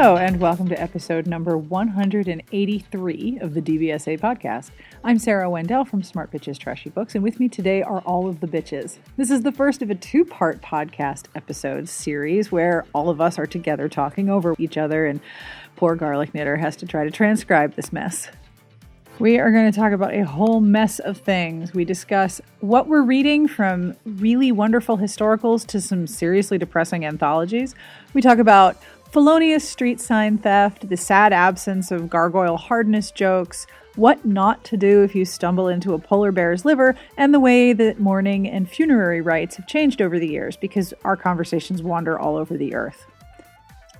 Hello, and welcome to episode number 183 of the DBSA podcast. I'm Sarah Wendell from Smart Bitches Trashy Books, and with me today are all of the bitches. This is the first of a two part podcast episode series where all of us are together talking over each other, and poor Garlic Knitter has to try to transcribe this mess. We are going to talk about a whole mess of things. We discuss what we're reading from really wonderful historicals to some seriously depressing anthologies. We talk about felonious street sign theft, the sad absence of gargoyle hardness jokes, what not to do if you stumble into a polar bear's liver, and the way that mourning and funerary rites have changed over the years because our conversations wander all over the earth.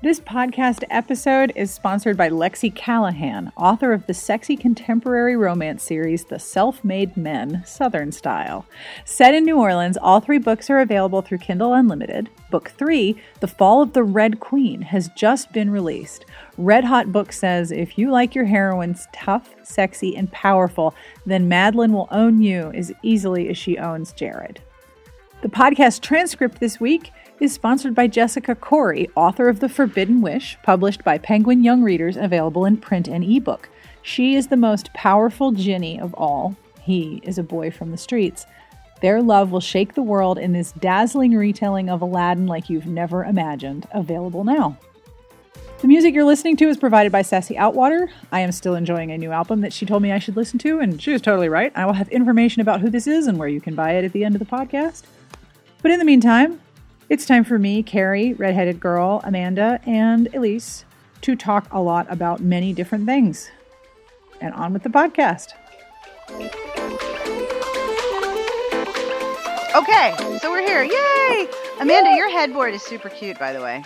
This podcast episode is sponsored by Lexi Callahan, author of the sexy contemporary romance series The Self Made Men Southern Style. Set in New Orleans, all three books are available through Kindle Unlimited. Book three, The Fall of the Red Queen, has just been released. Red Hot Book says if you like your heroines tough, sexy, and powerful, then Madeline will own you as easily as she owns Jared. The podcast transcript this week is sponsored by Jessica Khoury, author of The Forbidden Wish, published by Penguin Young Readers, available in print and ebook. She is the most powerful jinni of all. He is a boy from the streets. Their love will shake the world in this dazzling retelling of Aladdin like you've never imagined. Available now. The music you're listening to is provided by Sassy Outwater. I am still enjoying a new album that she told me I should listen to, and she was totally right. I will have information about who this is and where you can buy it at the end of the podcast. But in the meantime, it's time for me, Carrie, Redheaded Girl, Amanda, and Elyse to talk a lot about many different things. And on with the podcast. Okay, so we're here. Yay! Amanda, your headboard is super cute, by the way.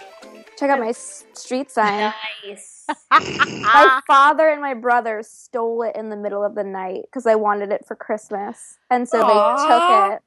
Check out my s- street sign. Nice. my father and my brother stole it in the middle of the night because I wanted it for Christmas, and so Aw. they took it.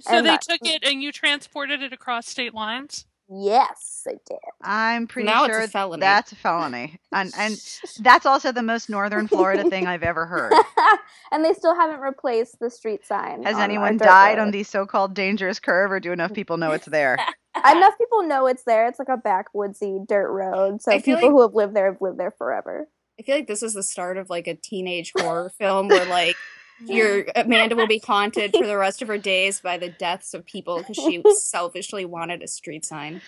So And they that- took it and you transported it across state lines? Yes, I did. I'm pretty Now it's a felony. that's a felony. And and that's also the most northern Florida thing I've ever heard. and they still haven't replaced the street sign. Has anyone dirt died on road. the so-called dangerous curve or do enough people know it's there? Enough people know it's there. It's like a backwoodsy dirt road, so people like- who have lived there have lived there forever. I feel like this is the start of like a teenage horror film where like your Amanda will be haunted for the rest of her days by the deaths of people because she selfishly wanted a street sign.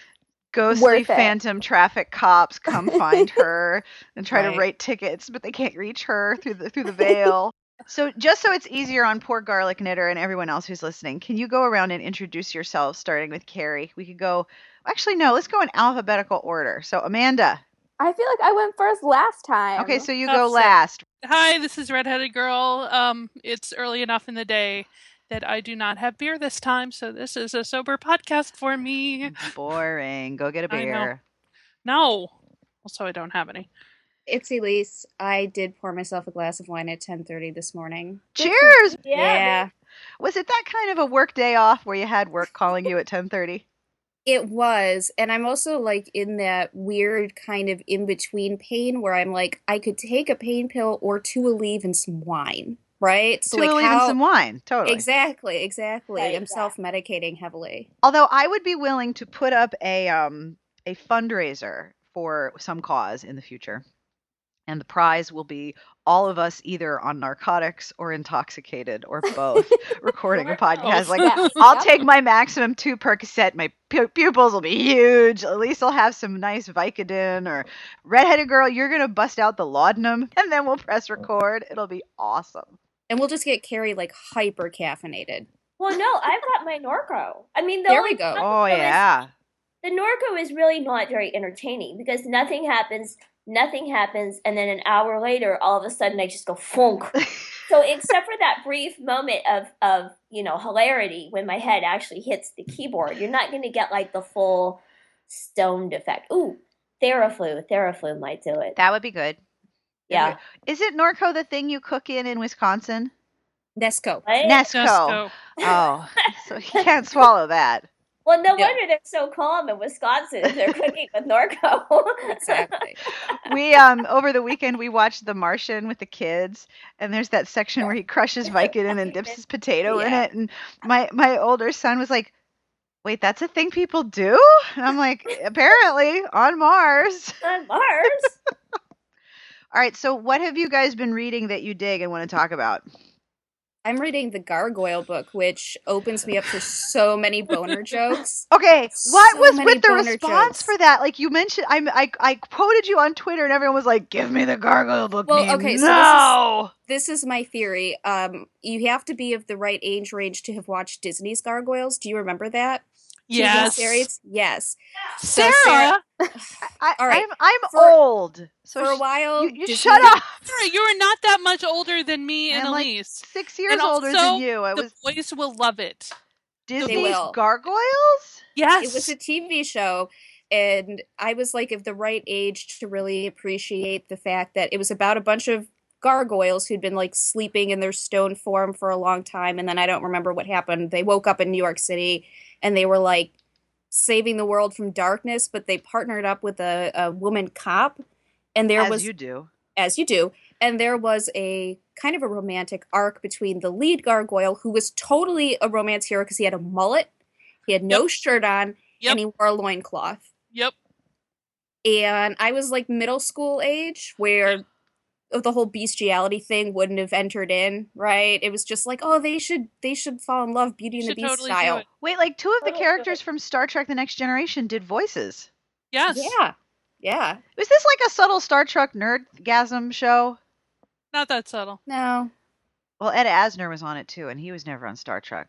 Ghostly Worth it. phantom traffic cops come find her and try to write tickets, but they can't reach her through the through the veil. So just so it's easier on poor garlic knitter and everyone else who's listening, can you go around and introduce yourselves starting with Carrie? We could go actually no, let's go in alphabetical order. So Amanda. I feel like I went first last time. Okay, so you Tough go shit. last. Hi, this is Redheaded Girl. Um, it's early enough in the day that I do not have beer this time, so this is a sober podcast for me. Boring. Go get a beer. No. Also, I don't have any. It's Elyse. I did pour myself a glass of wine at 10:30 this morning. Cheers. Yeah. Was it that kind of a work day off where you had work calling you at 10:30? It was, and I'm also like in that weird kind of in between pain where I'm like, I could take a pain pill or two Aleve and some wine, right? So like how- some wine. Totally. Exactly, exactly. Right, I'm yeah. self medicating heavily. Although I would be willing to put up a um a fundraiser for some cause in the future. And the prize will be all of us either on narcotics or intoxicated or both recording a podcast. both. Like Yes, I'll yep. take my maximum two Percocet. My pu- pupils will be huge. At least I'll have some nice Vicodin or redheaded girl. You're gonna bust out the laudanum, and then we'll press record. It'll be awesome. And we'll just get Carrie like hyper caffeinated. Well, no, I've got my Norco. I mean, the There only we go. problem Oh is yeah. The Norco is really not very entertaining because nothing happens, nothing happens, and then an hour later, all of a sudden, I just go funk. so, except for that brief moment of of you know hilarity when my head actually hits the keyboard, you're not going to get like the full stoned effect. Ooh, Theraflu, Theraflu might do it. That would be good. Yeah. Is it Norco the thing you cook in in Wisconsin? Nesco. Right? Nesco. Nesco. Oh, so you can't swallow that. Well, no Yeah. wonder they're so calm in Wisconsin they're cooking with Norco. Exactly. We um over the weekend we watched The Martian with the kids, and there's that section where he crushes Vicodin and dips his potato in it, and my my older son was like, Wait, that's a thing people do? And I'm like, apparently on Mars. On Mars. All right, so what have you guys been reading that you dig and want to talk about? I'm reading the Gargoyle book, which opens me up for so many boner jokes. Okay, what So was with the response jokes. for that? Like you mentioned, I, I I quoted you on Twitter, and everyone was like, "Give me the gargoyle book." Well, name okay, so this is- no. This is my theory. Um, you have to be of the right age range to have watched Disney's Gargoyles. Do you remember that? TV Yes. series? Yes. So Sarah, I, all right, I'm I'm for- old, so For a while, you, you Disney- shut up. Sarah, you are not that much older than me and I'm like Elyse. six years And older also, than you. I the was boys will love it. Disney's will. Gargoyles. Yes. It was a TV show, and I was like of the right age to really appreciate the fact that it was about a bunch of gargoyles who'd been like sleeping in their stone form for a long time, and then I don't remember what happened. They woke up in New York City, and they were like saving the world from darkness, but they partnered up with a, a woman cop, and there As was you do. as you do. And there was a kind of a romantic arc between the lead gargoyle, who was totally a romance hero because he had a mullet, he had no shirt on, Yep. and he wore a loincloth. Yep. And I was like middle school age where the whole bestiality thing wouldn't have entered in, right? It was just like, oh, they should they should fall in love, Beauty and the Beast totally style. Wait, like two of the Oh, characters from Star Trek: The Next Generation did voices. Yes. Yeah. Yeah. Was this like a subtle Star Trek nerdgasm show? Not that subtle. No. Well, Ed Asner was on it too, and he was never on Star Trek.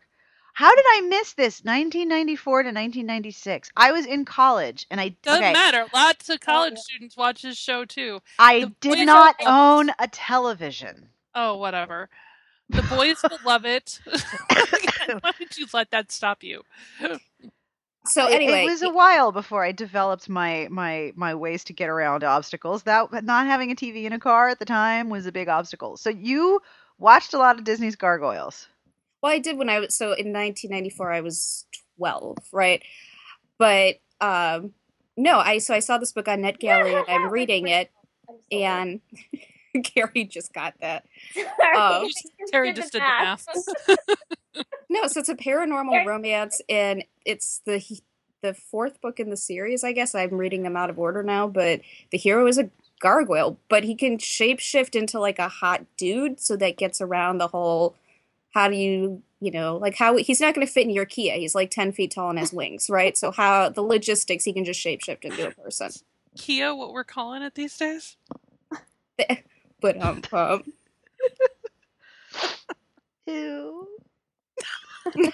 How did I miss this? 1994 to 1996. I was in college, and I Doesn't okay. matter. Lots of college yeah. students watch this show too. I The did not will own a television. Oh, whatever. The boys will love it. Why did you let that stop you? So It- anyway, it, was a while before I developed my my my ways to get around obstacles. That not having a TV in a car at the time was a big obstacle. So you watched a lot of Disney's Gargoyles. Well, I did when I was so in 1994. I was 12, right? But um, no, I so I saw this book on NetGalley and I'm reading it, I'm and Gary just got that. Sorry. Oh. Terry Did just the did the math. No, so it's a paranormal Gary- romance, and it's the he- the fourth book in the series. I guess I'm reading them out of order now, but the hero is a gargoyle, but he can shapeshift into like a hot dude, so that gets around the whole. How do you, you know, like how he's not going to fit in your Kia. He's like ten feet tall and has wings, right? So how the logistics, he can just shapeshift into a person. Kia, what we're calling it these days? But um, um Ew.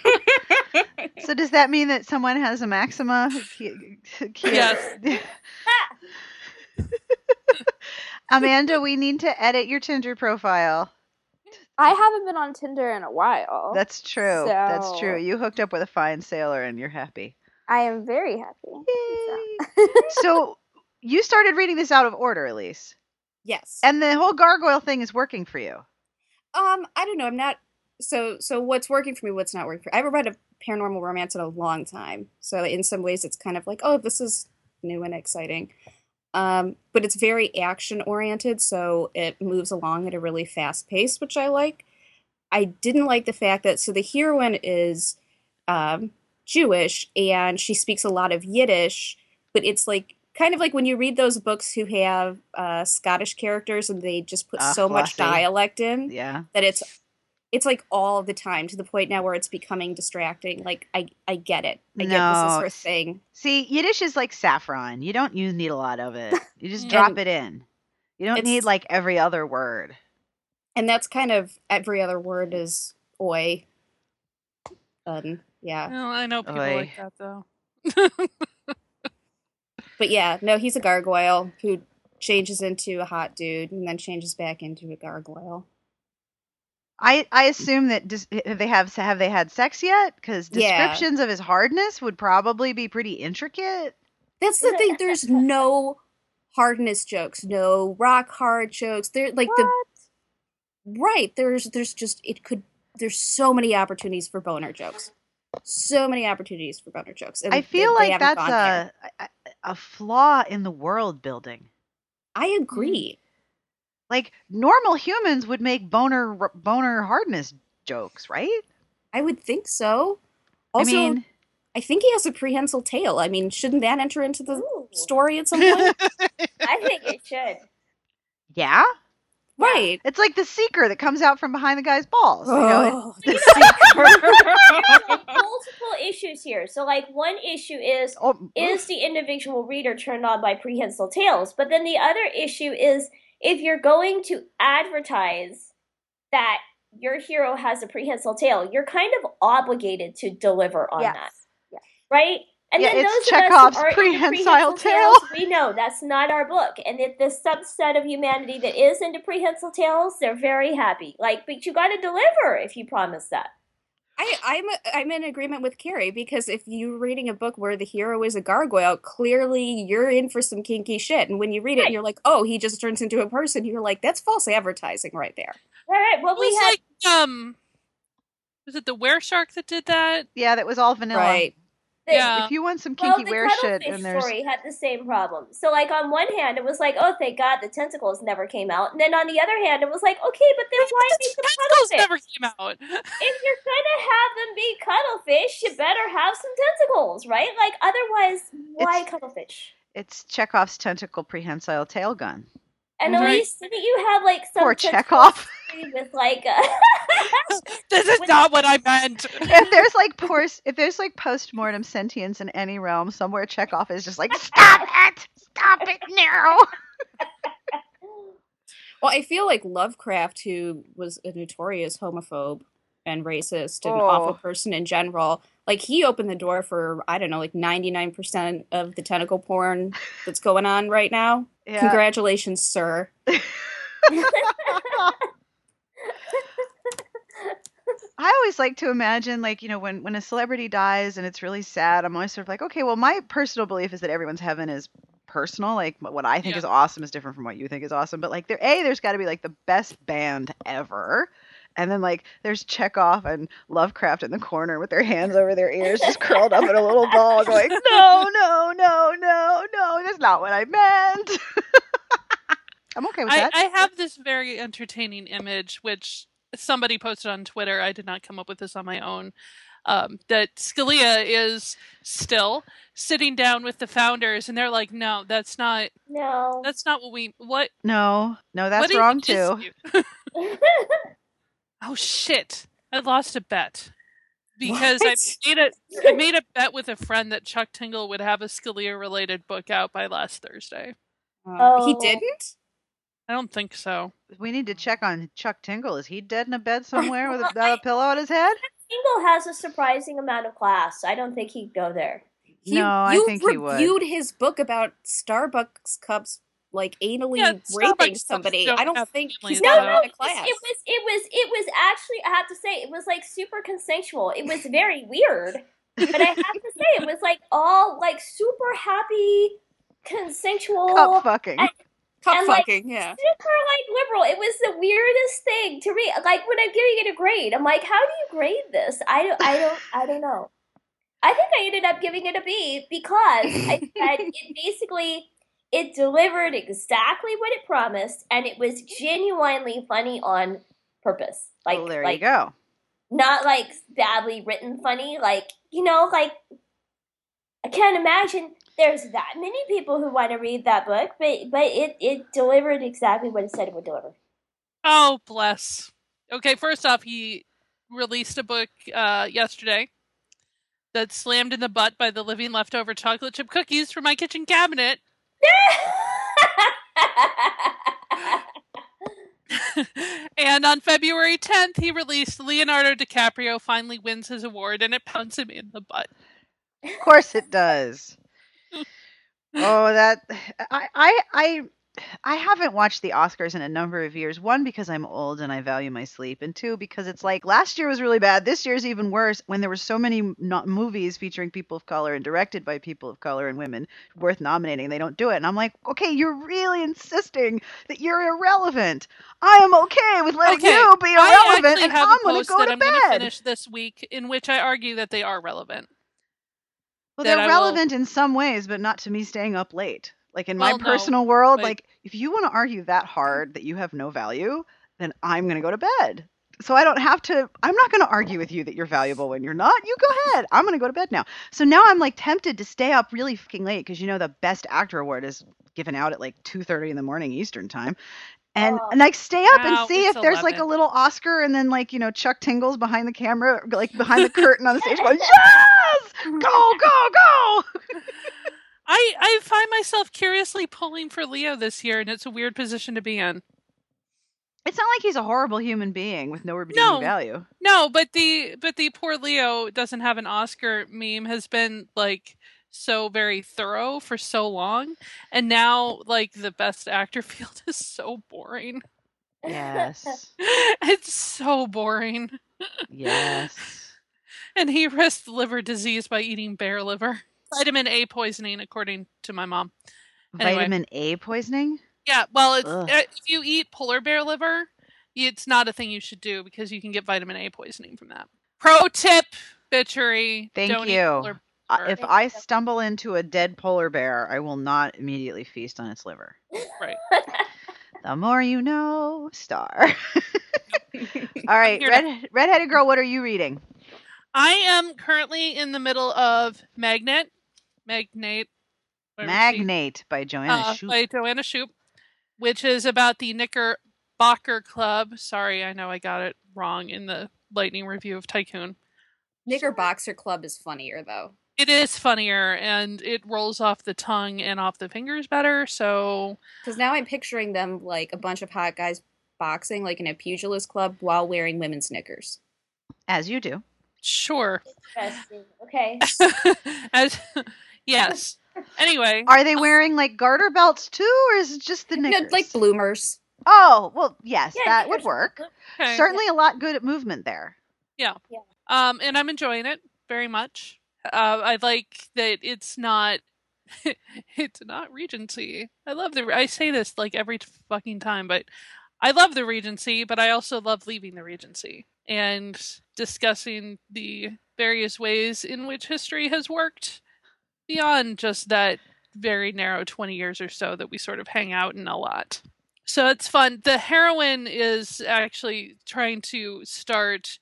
So does that mean that someone has a Maxima? Ki- Yes. Amanda, we need to edit your Tinder profile. I haven't been on Tinder in a while. That's true. That's true. You hooked up with a fine sailor and you're happy. I am very happy. Yay. so you started reading this out of order, Elyse. yes. And the whole gargoyle thing is working for you. Um, I don't know. I'm not so so what's working for me, what's not working for me. I haven't read a paranormal romance in a long time. So in some ways it's kind of like, oh, this is new and exciting. Um, but it's very action oriented, so it moves along at a really fast pace, which I like. I didn't like the fact that so the heroine is um Jewish and she speaks a lot of Yiddish, but it's like kind of like when you read those books who have uh, Scottish characters and they just put Ah, so much dialect in Yeah. that it's it's like all the time to the point now where it's becoming distracting. Like I I get it. I get this is No, her thing. See, Yiddish is like saffron. You don't use need a lot of it. You just drop it in. You don't need like every other word. And that's kind of every other word is oi. Um yeah. Well, I know people Oy. like that though. But yeah, no, he's a gargoyle who changes into a hot dude and then changes back into a gargoyle. I I assume that dis- have they have have they had sex yet? Because Yeah. descriptions of his hardness would probably be pretty intricate. That's the thing. There's no hardness jokes, no rock hard jokes. They're like the right. There's there's just it could. There's so many opportunities for boner jokes. So many opportunities for boner jokes. and I feel they like that's there. a, a a flaw in the world building. I agree. Like normal humans would make boner boner hardness jokes, right? I would think so. Also, I mean, I think he has a prehensile tail. I mean, shouldn't that enter into the Ooh. story at some point? I think it should. Yeah? right. It's like the seeker that comes out from behind the guy's balls. You know, Oh, You know, secret. There's multiple issues here. So, like, one issue is oh, is the individual reader turned on by prehensile tails? But then the other issue is if you're going to advertise that your hero has a prehensile tail, you're kind of obligated to deliver on yes. that, yes. right? And Yeah, then it's those of us Chekhov's who aren't into prehensile tail. tales, we know that's not our book. And if the subset of humanity that is into prehensile tails, they're very happy. Like, but you got to deliver if you promise that. I, I'm I'm in agreement with Carrie because if you're reading a book where the hero is a gargoyle, clearly you're in for some kinky shit. And when you read it, Right. and you're like, oh, he just turns into a person. You're like, that's false advertising right there. All right. Well, It we was had like um, was it the Were Shark that did that? yeah, that was all vanilla. Right. This. Yeah. If you want some Well, kinky the wear shit, cuttlefish and there's story had the same problem. So, like on one hand, it was like, oh, thank God the tentacles never came out, and then on the other hand, it was like, okay, but then why make them Tentacles never came out. If you're gonna have them be cuttlefish, you better have some tentacles, right? Like otherwise, why It's- cuttlefish? it's Chekhov's tentacle prehensile tail gun. And Right. Elyse, didn't you have like some Poor tentacle Chekhov. Story with like uh, a this is not what I meant. if there's like poor, if there's like post-mortem sentience in any realm, somewhere Chekhov is just like, stop it, stop it now. Well, I feel like Lovecraft, who was a notorious homophobe and racist and Oh. awful person in general, like he opened the door for I don't know, like ninety nine percent of the tentacle porn that's going on right now. Yeah. Congratulations, sir. I always like to imagine, like, you know, when, when a celebrity dies and it's really sad, I'm always sort of like, okay, well, my personal belief is that everyone's heaven is personal. Like, what I think Yeah. is awesome is different from what you think is awesome. But, like, there, A, there's got to be, like, the best band ever. And then, like, there's Chekhov and Lovecraft in the corner with their hands over their ears, just curled up in a little ball, going, no, no, no, no, no, that's not what I meant. I'm okay with I, that. I have this very entertaining image, which somebody posted on Twitter. I did not come up with this on my own. Um, that Scalia is still sitting down with the founders, and they're like, "No, that's not. no. That's not what we. What? no, no, that's what wrong, too. oh shit! I lost a bet because I What? made a I made a bet with a friend that Chuck Tingle would have a Scalia related book out by last Thursday. Oh, He Oh. didn't. I don't think so. We need to check on Chuck Tingle. Is he dead in a bed somewhere with a, a pillow on his head? Tingle has a surprising amount of class. I don't think he'd go there. He, No, I you think he would. reviewed his book about Starbucks cups like anally Yeah, raping Starbucks somebody. I don't think families he's No, no, out of It class. was, it was it was it was actually I have to say it was like super consensual. It was very weird. But I have to say it was like all like super happy consensual Cup fucking. I- Cup and, like, yeah. super like liberal. It was the weirdest thing to read. Like when I'm giving it a grade, I'm like, how do you grade this? I don't I don't I don't know. I think I ended up giving it a B because I said it basically it delivered exactly what it promised and it was genuinely funny on purpose. Like well, there like you go. not like badly written funny, like you know, like I can't imagine there's that many people who want to read that book, but but it it delivered exactly what it said it would deliver. Oh, bless. Okay, first off, he released a book uh, yesterday that's slammed in the butt by the living leftover chocolate chip cookies from my kitchen cabinet. and on February 10th, he released Leonardo DiCaprio finally wins his award and it pounds him in the butt. Of course it does. Oh, that I I I I haven't watched the Oscars in a number of years. One because I'm old and I value my sleep, and two because it's like last year was really bad. This year's even worse when there were so many m- not movies featuring people of color and directed by people of color and women worth nominating. They don't do it, and I'm like, okay, you're really insisting that you're irrelevant. I am okay with letting Okay, you be irrelevant, actually and have I'm going to go to I'm going to bed. finish this week in which I argue that they are relevant. Well, they're I will- relevant in some ways, but not to me staying up late. Like in Well, my no, personal world, but- like if you want to argue that hard that you have no value, then I'm going to go to bed. so I don't have to. I'm not going to argue with you that you're valuable when you're not. You go ahead. I'm going to go to bed now. So now I'm like tempted to stay up really fucking late because you know the best actor award is given out at like 2:30 in the morning Eastern time. And, Oh. and like stay up and see if there's like a little Oscar and then like you know Chuck Tingles behind the camera like behind the curtain on the stage going yes go go go I I find myself curiously pulling for Leo this year, and it's a weird position to be in. It's not like he's a horrible human being with no redeeming No. value. No, but the but the poor Leo doesn't have an Oscar meme has been like so very thorough for so long, and now like the best actor field is so boring. Yes. it's so boring, Yes. and he risked liver disease by eating bear liver, vitamin A poisoning, according to my mom. Anyway. Vitamin A poisoning? Yeah, well, it's, Ugh. uh, if you eat polar bear liver, it's not a thing you should do because you can get vitamin A poisoning from that. Pro tip, bitchery. Thank don't eat you. Polar I- Sure. If I stumble into a dead polar bear, I will not immediately feast on its liver. Right. The more you know, star. All right, Here red redheaded girl, what are you reading? I am currently in the middle of Magnet, Magnate, whatever she- Magnate by Joanna uh, Shupe. by Joanna Shupe, which is about the Knickerbocker Club. Sorry, I know I got it wrong in the lightning review of Tycoon. Knickerboxer Club is funnier though. It is funnier and it rolls off the tongue and off the fingers better. So Because now I'm picturing them like a bunch of hot guys boxing, like in a pugilist club, while wearing women's knickers. As you do. sure, Okay. as yes. Anyway, Are they wearing like garter belts too, or is it just the You know, knickers? like bloomers. Oh, well, yes, Yeah, that would work. okay. Certainly a lot good at movement there. Yeah. Um, and I'm enjoying it very much. Uh, I like that it's not. it's not Regency. I love the. I say this like every fucking time, but I love the Regency, but I also love leaving the Regency and discussing the various ways in which history has worked beyond just that very narrow 20 years or so that we sort of hang out in a lot. So it's fun. The heroine is actually trying to start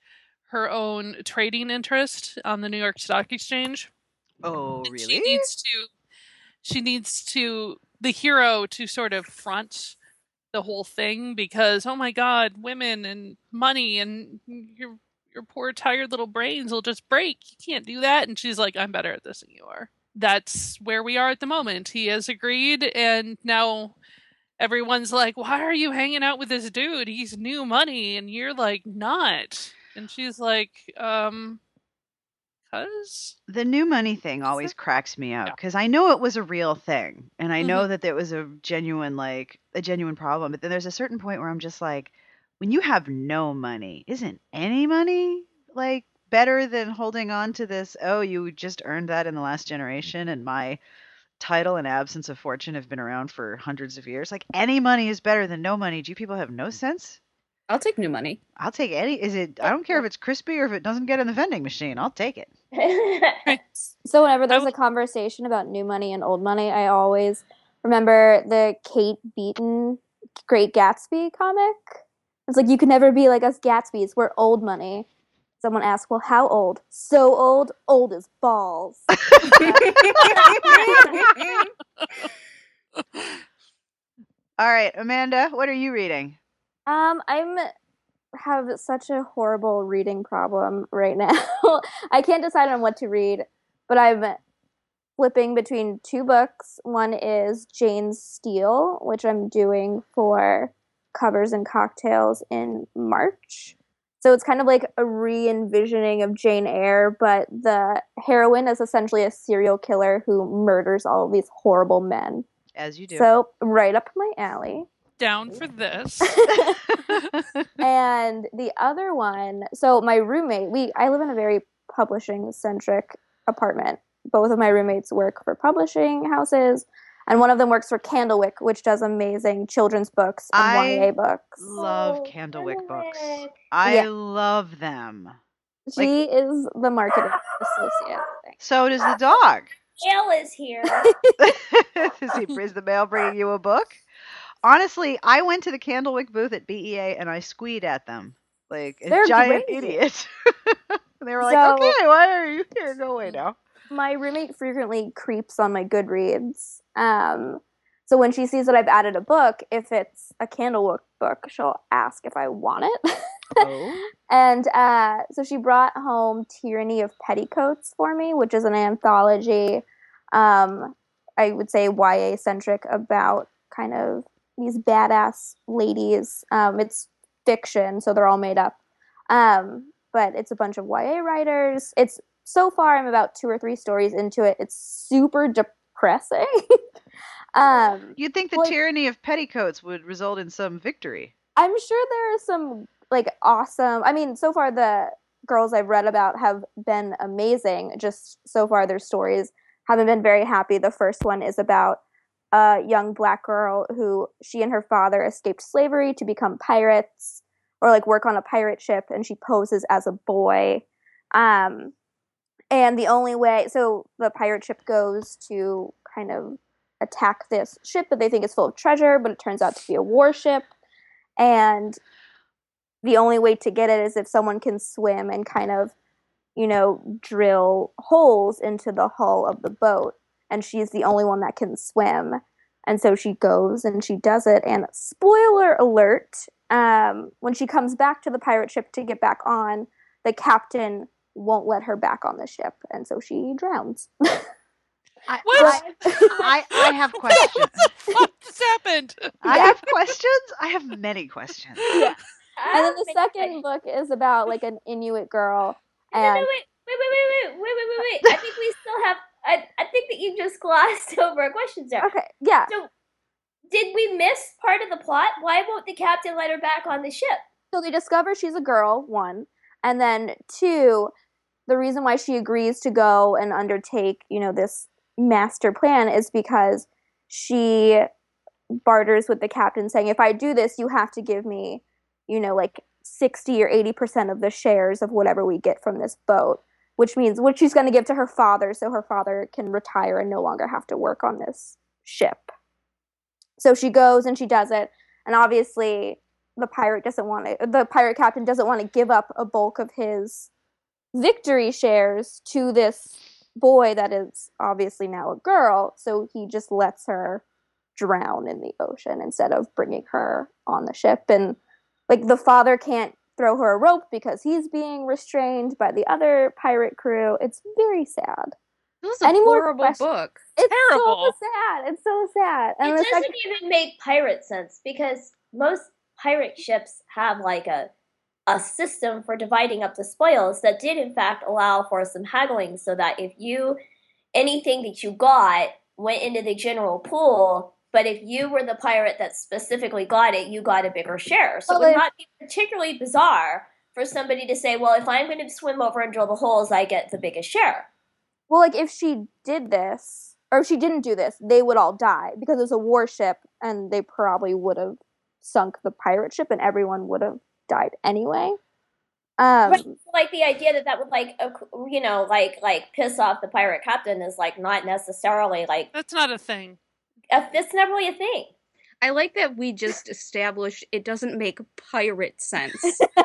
her own trading interest on the New York Stock Exchange. Oh, And really? She needs to she needs to the hero to sort of front the whole thing because oh my god, women and money and your your poor tired little brains will just break. You can't do that and she's like I'm better at this than you are. That's where we are at the moment. He has agreed and now everyone's like, "Why are you hanging out with this dude? He's new money." And you're like, "Not." And she's like, um cuz the new money thing always cracks me up Yeah. because I know it was a real thing and I Mm-hmm. know that there was a genuine like a genuine problem but then there's a certain point where I'm just like when you have no money isn't any money like better than holding on to this? Oh you just earned that in the last generation and my title and absence of fortune have been around for hundreds of years. Like any money is better than no money. Do you people have no sense I'll take new money. I'll take any is it I don't care if it's crispy or if it doesn't get in the vending machine I'll take it So whenever there's a conversation about new money and old money, I always remember the Kate Beaton Great Gatsby comic. It's like you can never be like us Gatsby's. We're old money. Someone asked, "Well, how old? So old, old as balls." all right Amanda what are you reading Um, I'm have such a horrible reading problem right now. I can't decide on what to read, but I'm flipping between two books. One is Jane Steele, which I'm doing for covers and cocktails in March. So it's kind of like a re-envisioning of Jane Eyre, but the heroine is essentially a serial killer who murders all of these horrible men. as you do So right up my alley. Down for this. and the other one so my roommate we i live in a very publishing centric apartment both of my roommates work for publishing houses and one of them works for candlewick which does amazing children's books and I YA books love Oh, Candlewick books. I Yeah. love them. she is the marketing associate So does the dog. Gail is here. is, he, is the mail bringing you a book? Honestly, I went to the Candlewick booth at BEA and I squeed at them. like a They're giant crazy. idiot. they were like, So- okay, why are you here? Go away now. my roommate frequently creeps on my Goodreads. Um, so when she sees that I've added a book, if it's a Candlewick book, she'll ask if I want it. Oh, and uh, so she brought home Tyranny of Petticoats for me, which is an anthology. Um, I would say YA centric about kind of these badass ladies. Um, it's fiction, so they're all made up. Um, but it's a bunch of YA writers. It's so far I'm about two or three stories into it. It's super depressing. um, you'd think the Like- tyranny of petticoats would result in some victory. I'm sure there are some like awesome. I mean, so far the girls I've read about have been amazing. Just so far their stories haven't been very happy. The first one is about a young black girl who she and her father escaped slavery to become pirates or like work on a pirate ship and she poses as a boy. Um and the only way so the pirate ship goes to kind of attack this ship that they think is full of treasure, but it turns out to be a warship and the only way to get it is if someone can swim and kind of you know drill holes into the hull of the boat and she's the only one that can swim and so she goes and she does it and spoiler alert um, when she comes back to the pirate ship to get back on the captain won't let her back on the ship and so she drowns I, What? I, I, I have questions. what just happened? I Yeah. have questions. I have many questions. yeah and then the second book is about like an inuit girl No, no, and wait, wait, wait, wait, wait, wait, wait, wait, wait. I think we still have. I, I think that you just glossed over a question there. okay yeah So, did we miss part of the plot? Why won't the captain let her back on the ship? So they discover she's a girl, one. And then two, the reason why she agrees to go and undertake, you know, this master plan is because she barters with the captain saying, if I do this, you have to give me, you know, like 60 or 80% of the shares of whatever we get from this boat, which means what she's going to give to her father so her father can retire and no longer have to work on this ship. So she goes and she does it. And obviously, the pirate doesn't want to the pirate captain doesn't want to give up a bulk of his victory shares to this boy that is obviously now a girl so he just lets her drown in the ocean instead of bringing her on the ship and like the father can't throw her a rope because he's being restrained by the other pirate crew it's very sad This is a Any horrible questions? book. it's Terrible. so sad it's so sad It doesn't second- even make pirate sense because most pirate ships have like a a system for dividing up the spoils that did in fact allow for some haggling so that if you anything that you got went into the general pool but if you were the pirate that specifically got it you got a bigger share so Well, it would not be particularly bizarre for somebody to say well if i'm going to swim over and drill the holes i get the biggest share Well, like if she did this, or if she didn't do this, they would all die because it was a warship, and they probably would have sunk the pirate ship, and everyone would have died anyway. Um, Right. like the idea that that would like you know like like piss off the pirate captain is like not necessarily like That's not a thing. A, that's not really a thing I like that we just established it doesn't make pirate sense,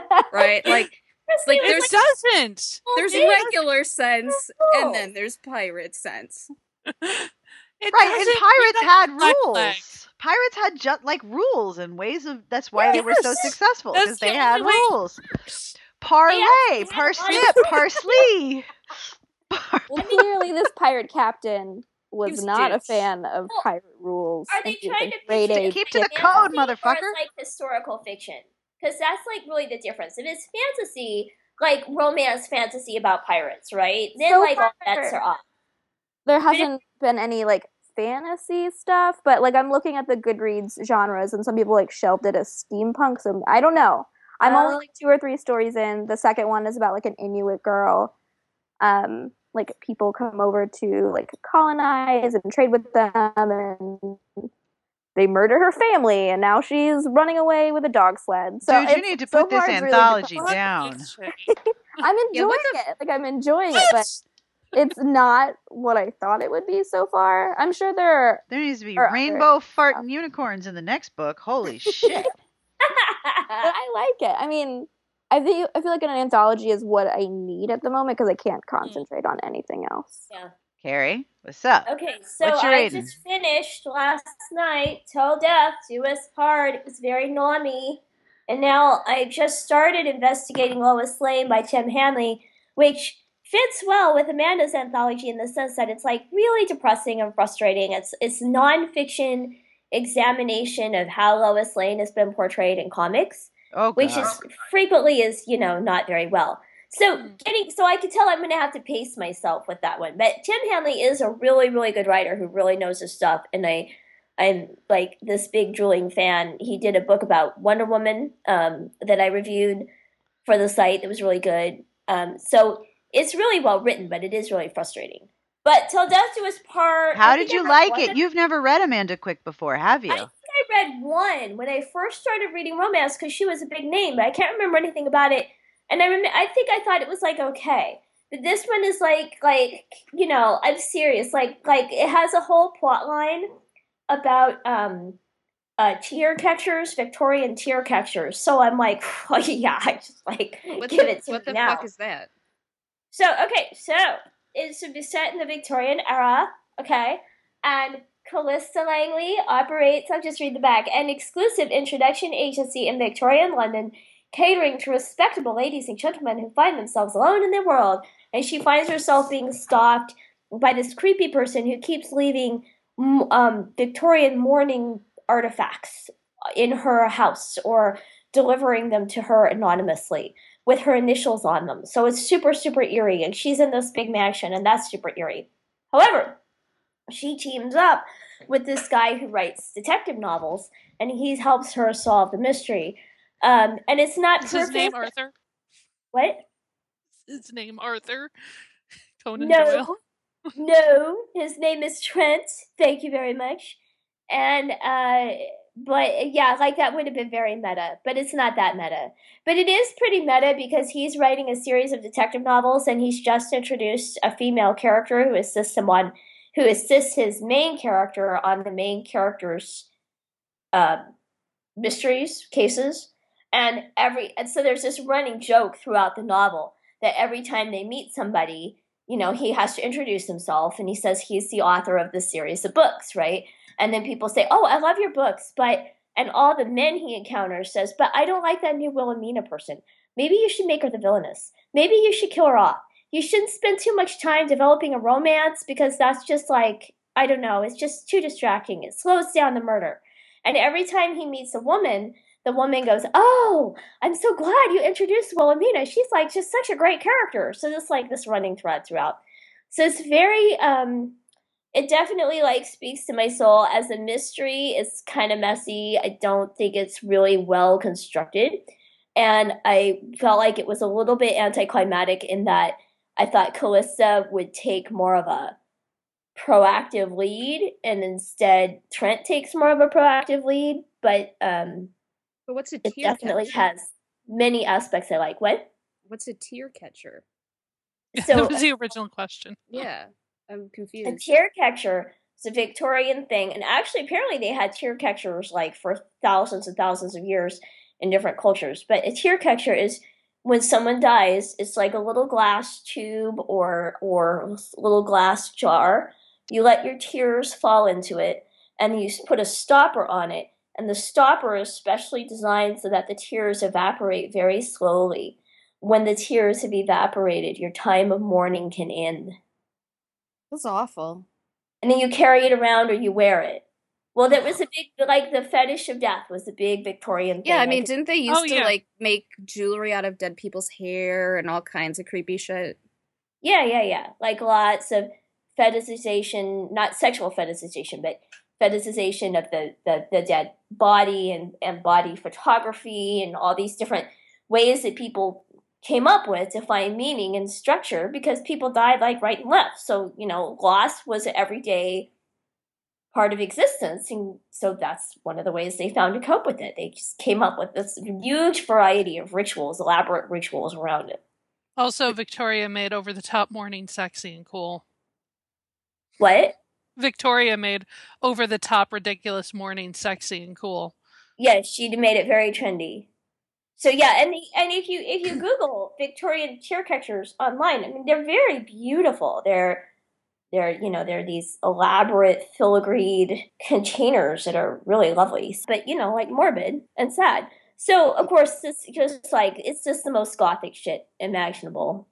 right? Like like It there's doesn't. Oh, there's it is. regular sense No. and then there's pirate sense. It Right, and pirates had rules. flags. Pirates had just like rules and ways of. That's why they were so successful because the they had way- rules. Parlay, had parsnip, parsley. well, clearly, this pirate captain was Gives not a fan of Well, pirate rules. are and they he was trying a to grade pitch Keep to the dick. code, Fantasy or motherfucker. it's like historical fiction because that's like really the difference if it's fantasy like romance fantasy about pirates right then So like all bets are off There hasn't been any like fantasy stuff, but like I'm looking at the Goodreads genres, and some people like shelved it as steampunk. So I don't know. I'm only Oh. like two or three stories in. The second one is about like an Inuit girl. Um, like people come over to like colonize and trade with them, and they murder her family, and now she's running away with a dog sled. So Dude, you need to so put this far it's really anthology down. I'm Yeah, enjoying it. Like I'm enjoying it, but it's not what I thought it would be so far. I'm sure there are There needs to be Or other rainbow farting unicorns in the next book. Holy shit! but I like it. I mean, I think I feel like an anthology is what I need at the moment because I can't hmm. concentrate on anything else. Yeah. Carrie, what's up? Okay, so What I reading? just finished last night Till Death Do Us Part. It was very normy. And now I just started investigating Lois Lane by Tim Hanley, which fits well with Amanda's anthology in the sense that it's like really depressing and frustrating. It's it's nonfiction examination of how Lois Lane has been portrayed in comics Oh, which is frequently is you know not very well. So Hmm. getting so I could tell I'm going to have to pace myself with that one. But Tim Hanley is a really really good writer who really knows his stuff, and I I'm like this big drooling fan. He did a book about Wonder Woman um, that I reviewed for the site. That was really good. Um, so it's really well written, but it is really frustrating. But Till Death Do Us Part. How did you like it? You've never read Amanda Quick before, have you? I think I read one when I first started reading romance because she was a big name, but I can't remember anything about it. And I remember, I think I thought it was like okay, but this one is like like you know I'm serious. Like like it has a whole plot line about um uh tear catchers, Victorian tear catchers. So I'm like, oh yeah, I just like What give the, it to what the now. fuck is that? So okay, so it's to be set in the Victorian era, okay, and Callista Langley operates. I'll just read the back. An exclusive introduction agency in Victorian London, catering to respectable ladies and gentlemen who find themselves alone in their world. And she finds herself being stalked by this creepy person who keeps leaving um, Victorian mourning artifacts in her house or delivering them to her anonymously with her initials on them. So it's super, super eerie. And she's in this big mansion, and that's super eerie. However, she teams up with this guy who writes detective novels, and he helps her solve the mystery. Um, and it's not Is his name Arthur? What? His name Arthur? Conan No. Doyle? no, his name is Trent. Thank you very much. And uh but yeah, like that would have been very meta, but it's not that meta. But it is pretty meta because he's writing a series of detective novels and he's just introduced a female character who assists him on who assists his main character on the main character's uh, mysteries, cases. And every and so there's this running joke throughout the novel that every time they meet somebody, you know, he has to introduce himself and he says he's the author of this series of books, right? And then people say, "Oh, I love your books," but and all the men he encounters says, "But I don't like that new Wilhelmina person. Maybe you should make her the villainess. Maybe you should kill her off. You shouldn't spend too much time developing a romance because that's just like I don't know, it's just too distracting. It slows down the murder." And every time he meets a woman, the woman goes, "Oh, I'm so glad you introduced Wilhelmina. She's like just such a great character." So just like this running thread throughout. So it's very um it definitely like speaks to my soul as a mystery. It's kind of messy. I don't think it's really well constructed. And I felt like it was a little bit anticlimactic in that I thought Callista would take more of a proactive lead and instead Trent takes more of a proactive lead, but um But what's a it definitely catcher? has many aspects I like. What? What's a tear catcher? So- that was the original question. Yeah, I'm confused. A tear catcher is a Victorian thing, and actually, apparently, they had tear catchers like for thousands and thousands of years in different cultures. But a tear catcher is when someone dies, it's like a little glass tube or or little glass jar. You let your tears fall into it, and you put a stopper on it. And the stopper is specially designed so that the tears evaporate very slowly. When the tears have evaporated, your time of mourning can end That's awful. and then you carry it around or you wear it. Well, that was a big, like the fetish of death was a big Victorian thing. Yeah, I mean, think- didn't they oh, used Oh, to yeah. like make jewelry out of dead people's hair and all kinds of creepy shit? yeah, yeah, yeah. Like lots of fetishization, not sexual fetishization, but fetishization of the, the, the dead body and, and body photography and all these different ways that people came up with to find meaning and structure because people died like right and left. So, you know, loss was an everyday part of existence. And so that's one of the ways they found to cope with it. They just came up with this huge variety of rituals, elaborate rituals around it. Also, Victoria made over the top mourning sexy and cool. What? Victoria made over the top ridiculous mourning sexy and cool. Yeah, she made it very trendy. So yeah, and and if you if you Google Victorian chair catchers online, I mean they're very beautiful. They're they're you know they're these elaborate filigreed containers that are really lovely, but you know like morbid and sad. So of course it's just like it's just the most gothic shit imaginable,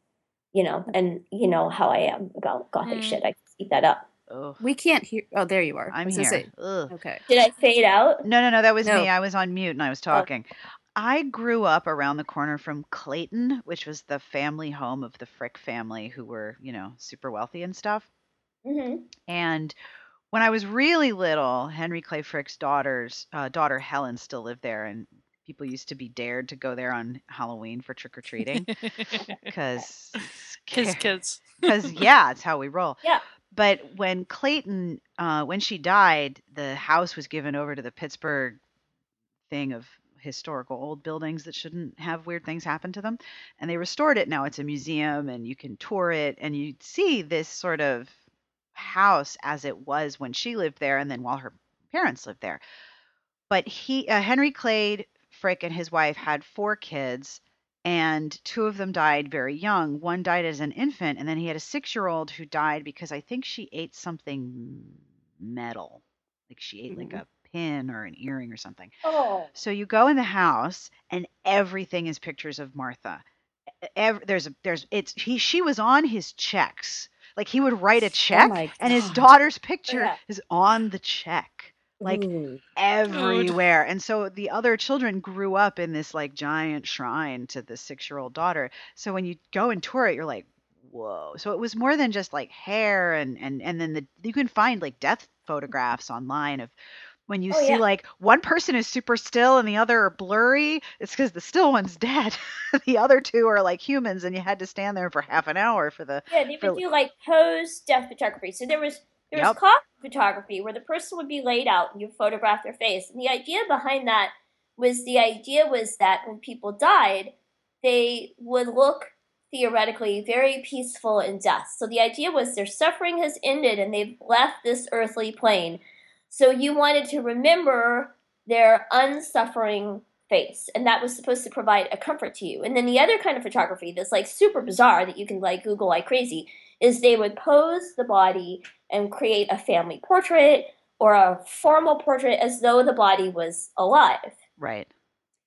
you know, and you know how I am about gothic Mm. shit. I can speak that up. Ugh. We can't hear. Oh, there you are. I'm here. this it? Ugh. Okay. Did I fade out? No, no, no. That was No. me. I was on mute and I was talking. I grew up around the corner from Clayton, which was the family home of the Frick family, who were, you know, super wealthy and stuff. Hmm And when I was really little, Henry Clay Frick's daughter's uh, daughter Helen still lived there, and people used to be dared to go there on Halloween for trick or treating because His kids. because yeah, it's how we roll. Yeah. But when Clayton, uh, when she died, the house was given over to the Pittsburgh thing of historical old buildings that shouldn't have weird things happen to them, and they restored it. Now it's a museum, and you can tour it, and you see this sort of house as it was when she lived there, and then while her parents lived there. But he, uh, Henry Clay Frick, and his wife had four kids and two of them died very young. One died as an infant, and then he had a six year old who died because I think she ate something metal. Like she ate like Mhm. a pin or an earring or something. Oh. So you go in the house, and everything is pictures of Martha. E- ev- there's a there's it's he she was on his checks. Like he would write a oh check, my and his daughter's picture yeah. is on the check. Like Ooh. everywhere. And so the other children grew up in this like giant shrine to the six year old daughter. So when you go and tour it, you're like, whoa. So it was more than just like hair and and and then the you can find like death photographs online of when you Oh, see yeah. like one person is super still and the other are blurry, it's because the still one's dead. the other two are like humans and you had to stand there for half an hour for the Yeah, they for- would do like pose death photography. So there was there was Yep. photography where the person would be laid out and you photograph their face. And the idea behind that was the idea was that when people died, they would look theoretically very peaceful in death. So the idea was their suffering has ended and they've left this earthly plane. So you wanted to remember their unsuffering face and that was supposed to provide a comfort to you. And then the other kind of photography that's like super bizarre that you can like google like crazy is they would pose the body and create a family portrait or a formal portrait as though the body was alive. Right.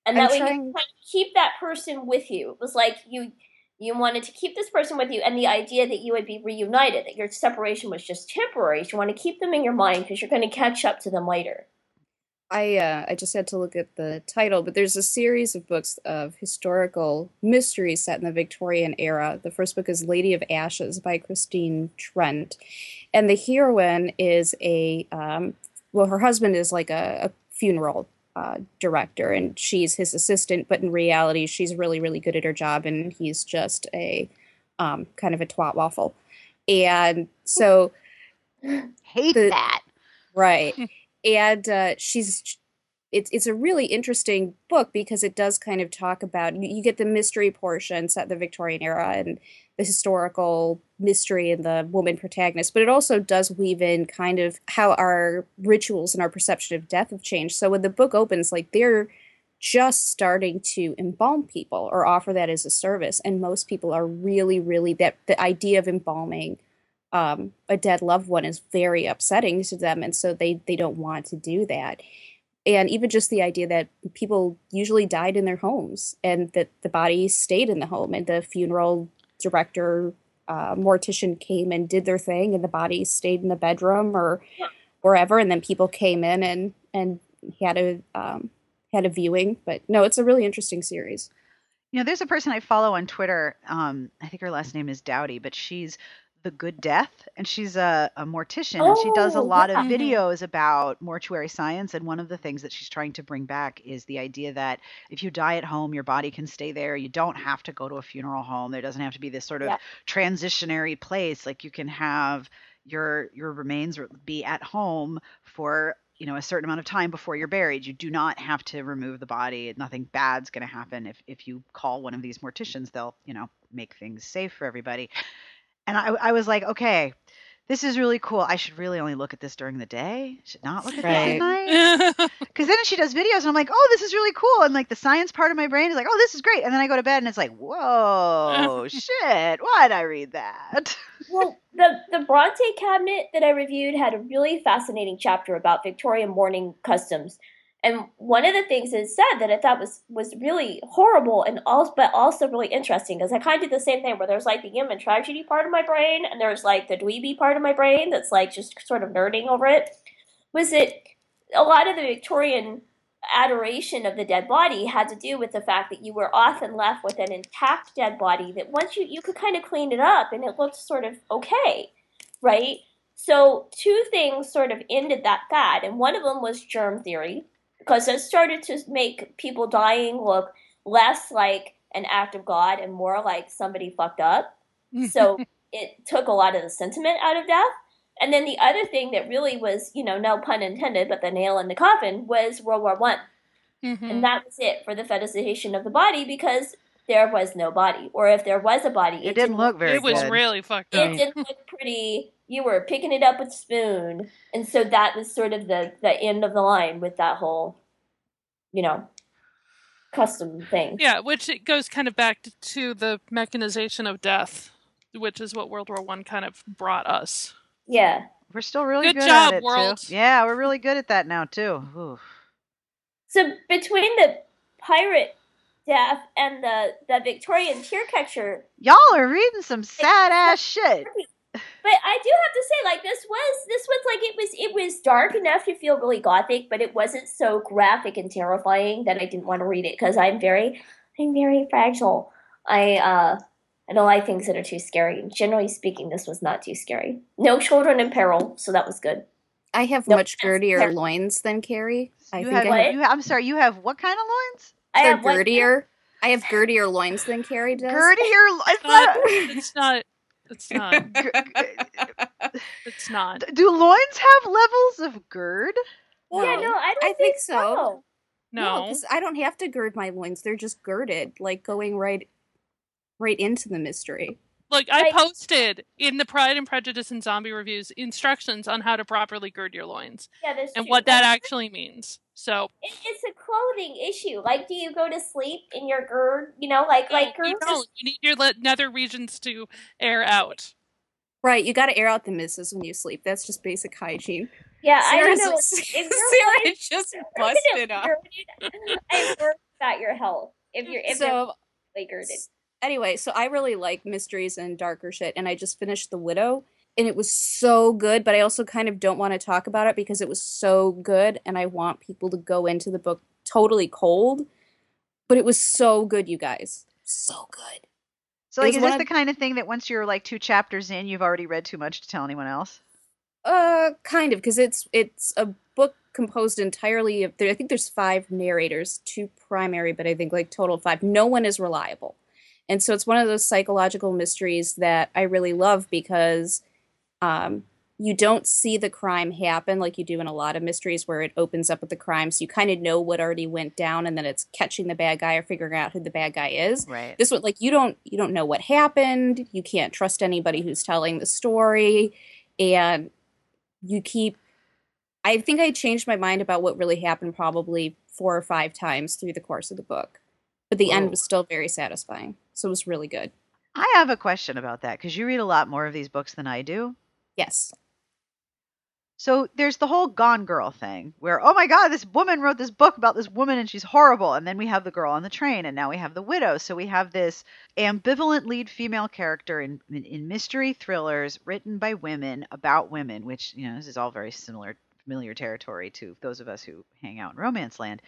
and I'm that way trying- you kind of keep that person with you. It was like you you wanted to keep this person with you and the idea that you would be reunited that your separation was just temporary so you want to keep them in your mind because you're going to catch up to them later I uh, I just had to look at the title, but there's a series of books of historical mysteries set in the Victorian era. The first book is Lady of Ashes by Christine Trent, and the heroine is a um, well, her husband is like a, a funeral uh, director, and she's his assistant, but in reality, she's really really good at her job, and he's just a um, kind of a twat waffle, and so. Hate The- that. Right. and uh, she's it's it's a really interesting book because it does kind of talk about you, you get the mystery portion set the Victorian era and the historical mystery and the woman protagonist, but it also does weave in kind of how our rituals and our perception of death have changed. So when the book opens, like they're just starting to embalm people or offer that as a service, and most people are really, really that the idea of embalming um, a dead loved one is very upsetting to them, and so they they don't want to do that. And even just the idea that people usually died in their homes, and that the body stayed in the home, and the funeral director, uh, mortician came and did their thing, and the body stayed in the bedroom or Yeah. wherever, and then people came in and and had a um, had a viewing. But no, it's a really interesting series. You know, there's a person I follow on Twitter. Um, I think her last name is Doughty, but she's the Good Death, and she's a, a mortician, and she does a Oh, lot of videos about mortuary science. And one of the things that she's trying to bring back is the idea that if you die at home, your body can stay there. You don't have to go to a funeral home. There doesn't have to be this sort of Yeah. transitionary place. Like you can have your your remains be at home for you know a certain amount of time before you're buried you do not have to remove the body nothing bad's going to happen if if you call one of these morticians they'll you know make things safe for everybody and i i was like okay this is really cool. I should really only look at this during the day. Should not look at this at night. Because then she does videos and I'm like, oh, this is really cool. And like the science part of my brain is like, oh, this is great. And then I go to bed and it's like, whoa, shit. Why'd I read that? Well, the the Bronte cabinet that I reviewed had a really fascinating chapter about Victorian mourning customs. And one of the things it said that I thought was was really horrible and also but also really interesting because I kind of did the same thing where there's like the human tragedy part of my brain and there's like the dweeby part of my brain that's like just sort of nerding over it. Was that a lot of the Victorian adoration of the dead body had to do with the fact that you were often left with an intact dead body that once you you could kind of clean it up and it looked sort of okay, right? So two things sort of ended that fad, and one of them was germ theory because it started to make people dying look less like an act of God and more like somebody fucked up. So it took a lot of the sentiment out of death. And then the other thing that really was, you know, no pun intended, but the nail in the coffin was World War One, Mhm. and that was it for the fetishization of the body because there was no body, or if there was a body, It didn't look very it was good. really fucked up. it didn't look pretty. You were picking it up with spoon, and so that was sort of the the end of the line with that whole, you know, custom thing. Yeah, which it goes kind of back to the mechanization of death, which is what World War One kind of brought us. Yeah. We're still really Good good, job, at it world. too. Yeah, we're really good at that now too. Oof. So between the pirate death and the the Victorian tear catcher Y'all are reading some sad ass shit. But I do have to say, like this was this was like it was it was dark enough to feel really gothic, but it wasn't so graphic and terrifying that I didn't want to read it because I'm very I'm very fragile. I uh I don't like things that are too scary. Generally speaking, this was not too scary. No children in peril, so that was good. I have Nope. much girdier loins than Cassie. I you think have, I What? have you have, I'm sorry, you have what kind of loins? I they're have one- girdier. I have girdier loins than Cassie does. Girdier. lo- It's Not- not. it's not. It's not. G- g- It's not. Do loins have levels of gird? Yeah, no, I don't I think so. No. because I don't have to gird my loins; they're just girded, like going right, right into the mystery. Look, I posted in the Pride and Prejudice and Zombie reviews instructions on how to properly gird your loins Yeah, that's and true. what that actually means. So, it, it's a clothing issue. Like, do you go to sleep in your gird? You know, like like no, you don't. You need your le- nether regions to air out. Right, you got to air out the misses when you sleep. That's just basic hygiene. Yeah, I don't Sarah's know. like- If Sarah worried- just busted up. I'm worried about your health. If you're if you're So girded. Anyway, so I really like mysteries and darker shit, and I just finished The Widow, and it was so good. But I also kind of don't want to talk about it because it was so good, and I want people to go into the book totally cold. But it was so good, you guys, so good. So, like, is this of- the kind of thing that once you're like two chapters in, you've already read too much to tell anyone else? Uh, kind of, because it's it's a book composed entirely of. I think there's five narrators, two primary, but I think like total five. No one is reliable, and so it's one of those psychological mysteries that I really love because, um, you don't see the crime happen like you do in a lot of mysteries where it opens up with the crime, so you kind of know what already went down, and then it's catching the bad guy or figuring out who the bad guy is. Right. this one like you don't you don't know what happened. You can't trust anybody who's telling the story. And you keep i think i changed my mind about what really happened probably four or five times through the course of the book but the Whoa. end was still very satisfying so it was really good I have a question about that because you read a lot more of these books than I do. yes So there's the whole Gone Girl thing where, oh my God, this woman wrote this book about this woman and she's horrible. And then we have the girl on the train and now we have the widow. So we have this ambivalent lead female character in, in, in mystery thrillers written by women about women, which, you know, this is all very similar, familiar territory to those of us who hang out in romance land.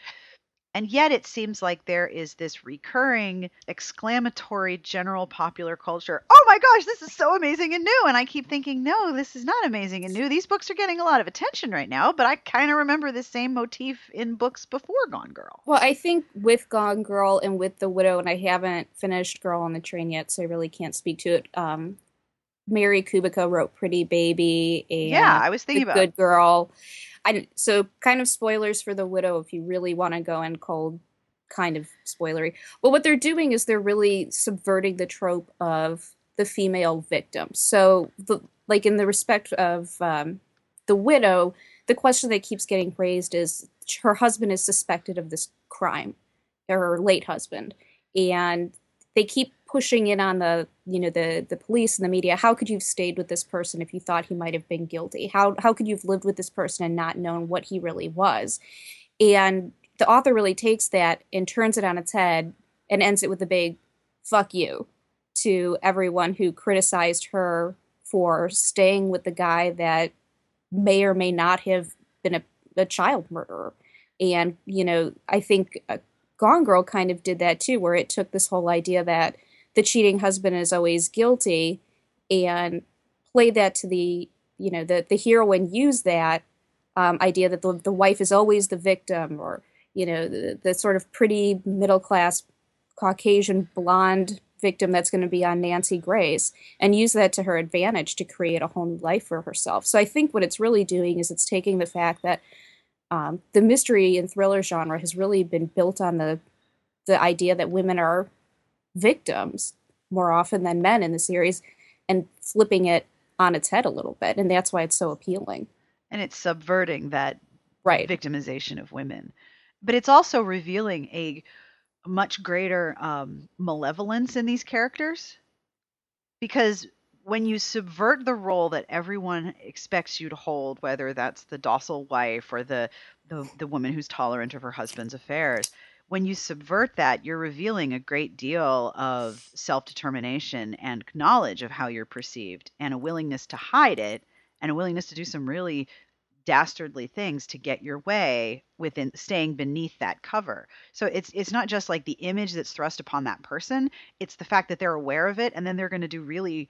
And yet it seems like there is this recurring exclamatory general popular culture. Oh my gosh, this is so amazing and new. And I keep thinking, no, this is not amazing and new. These books are getting a lot of attention right now, but I kind of remember this same motif in books before Gone Girl. well i think with gone girl and with the widow and i haven't finished girl on the train yet so i really can't speak to it um mary kubica wrote pretty baby and yeah, I was the thinking about good girl. So kind of spoilers for the widow if you really want to go in cold, kind of spoilery. But what they're doing is they're really subverting the trope of the female victim. So the like in the respect of um, the widow, the question that keeps getting raised is her husband is suspected of this crime, her late husband, and they keep pushing in on the you know the the police and the media how could you have stayed with this person if you thought he might have been guilty? How how could you have lived with this person and not known what he really was? And the author really takes that and turns it on its head and ends it with a big fuck you to everyone who criticized her for staying with the guy that may or may not have been a, a child murderer. And you know i think uh, gone girl kind of did that too where it took this whole idea that the cheating husband is always guilty and play that to the you know the the heroine use that um, idea that the, the wife is always the victim or you know the, the sort of pretty middle class caucasian blonde victim that's going to be on nancy grace and use that to her advantage to create a whole new life for herself. So i think what it's really doing is it's taking the fact that um, the mystery and thriller genre has really been built on the the idea that women are victims more often than men in the series and flipping it on its head a little bit and that's why it's so appealing. And it's subverting that right. victimization of women. But it's also revealing a much greater um, malevolence in these characters because when you subvert the role that everyone expects you to hold whether that's the docile wife or the the, the woman who's tolerant of her husband's affairs when you subvert that, you're revealing a great deal of self determination and knowledge of how you're perceived and a willingness to hide it and a willingness to do some really dastardly things to get your way within staying beneath that cover. So it's it's not just like the image that's thrust upon that person, it's the fact that they're aware of it and then they're going to do really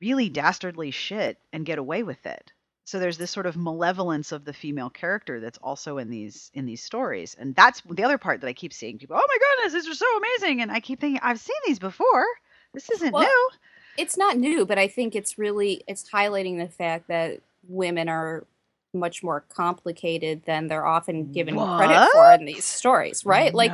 really dastardly shit and get away with it so there's this sort of malevolence of the female character that's also in these in these stories. And that's the other part that i keep seeing people oh my goodness this is so amazing. And i keep thinking i've seen these before. This isn't well, new. it's not new but i think it's really it's highlighting the fact that women are much more complicated than they're often given what? credit for in these stories right? No. like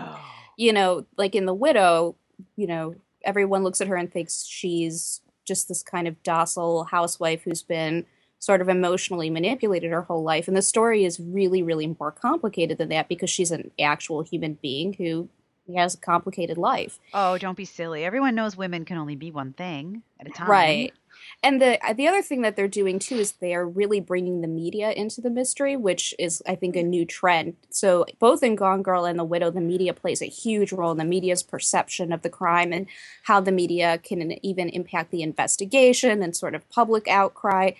you know like in the widow you know everyone looks at her and thinks she's just this kind of docile housewife who's been sort of emotionally manipulated her whole life. And the story is really, really more complicated than that because she's an actual human being who has a complicated life. Oh, don't be silly. Everyone knows women can only be one thing at a time. Right. And the uh, the other thing that they're doing too is they are really bringing the media into the mystery, which is I think a new trend. So both in Gone Girl and The Widow, the media plays a huge role in the media's perception of the crime and how the media can even impact the investigation and sort of public outcry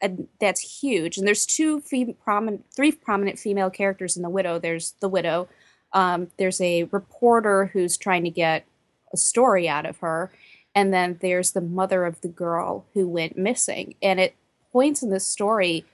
and that's huge. And there's two fem- prominent, three prominent female characters in The Widow. There's the widow. Um, there's a reporter who's trying to get a story out of her, and then there's the mother of the girl who went missing. And at points in this story,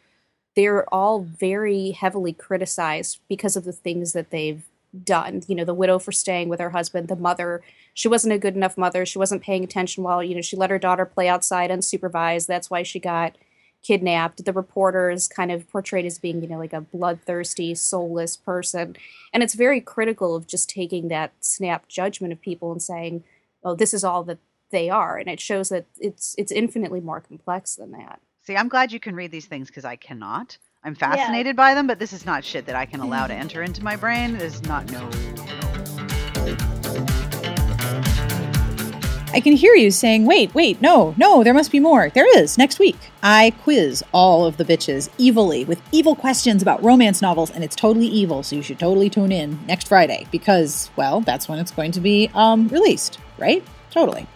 they're all very heavily criticized because of the things that they've done. You know, the widow for staying with her husband, the mother, she wasn't a good enough mother. She wasn't paying attention while, you know, she let her daughter play outside unsupervised. That's why she got kidnapped. The reporter is kind of portrayed as being, you know, like a bloodthirsty, soulless person. And it's very critical of just taking that snap judgment of people and saying, oh, this is all that they are. And it shows that it's it's infinitely more complex than that. See, I'm glad you can read these things because I cannot. I'm fascinated yeah. by them, but this is not shit that I can allow to enter into my brain. It is not no, no. I can hear you saying, wait, wait, no, no, there must be more. There is, next week. I quiz all of the bitches evilly with evil questions about romance novels, and it's totally evil, so you should totally tune in next Friday because, well, that's when it's going to be um, released, right? Totally.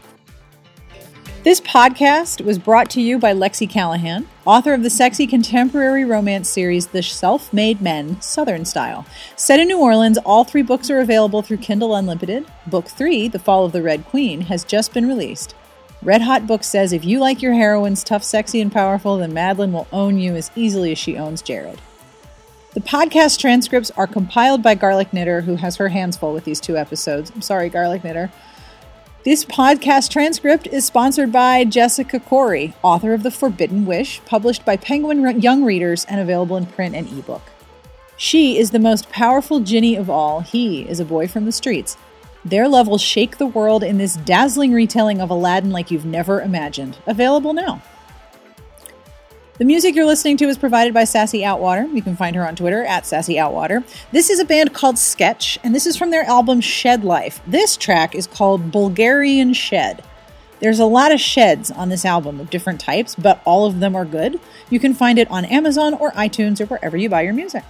This podcast was brought to you by Lexi Callahan, author of the sexy contemporary romance series The Self Made Men Southern Style. Set in New Orleans, all three books are available through Kindle Unlimited. Book three, The Fall of the Red Queen, has just been released. Red Hot Books says if you like your heroines tough, sexy, and powerful, then Madeline will own you as easily as she owns Jared. The podcast transcripts are compiled by Garlic Knitter, who has her hands full with these two episodes. I'm sorry, Garlic Knitter. This podcast transcript is sponsored by Jessica Khoury, author of The Forbidden Wish, published by Penguin Young Readers and available in print and ebook. She is the most powerful jinni of all. He is a boy from the streets. Their love will shake the world in this dazzling retelling of Aladdin like you've never imagined. Available now. The music you're listening to is provided by Sassy Outwater. You can find her on Twitter at Sassy Outwater. This is a band called Sketch, and this is from their album Shed Life. This track is called Bulgarian Shed. There's a lot of sheds on this album of different types, but all of them are good. You can find it on Amazon or iTunes or wherever you buy your music.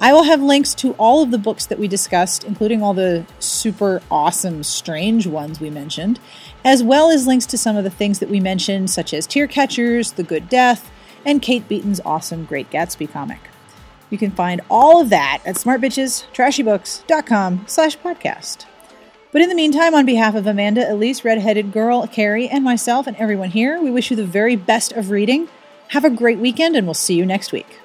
I will have links to all of the books that we discussed, including all the super awesome, strange ones we mentioned, as well as links to some of the things that we mentioned, such as Tear Catchers, The Good Death, and Kate Beaton's awesome Great Gatsby comic. You can find all of that at smartbitchestrashybooks.com slash podcast. But in the meantime, on behalf of Amanda, Elyse, Redheaded Girl, Cassie, and myself and everyone here, we wish you the very best of reading. Have a great weekend, and we'll see you next week.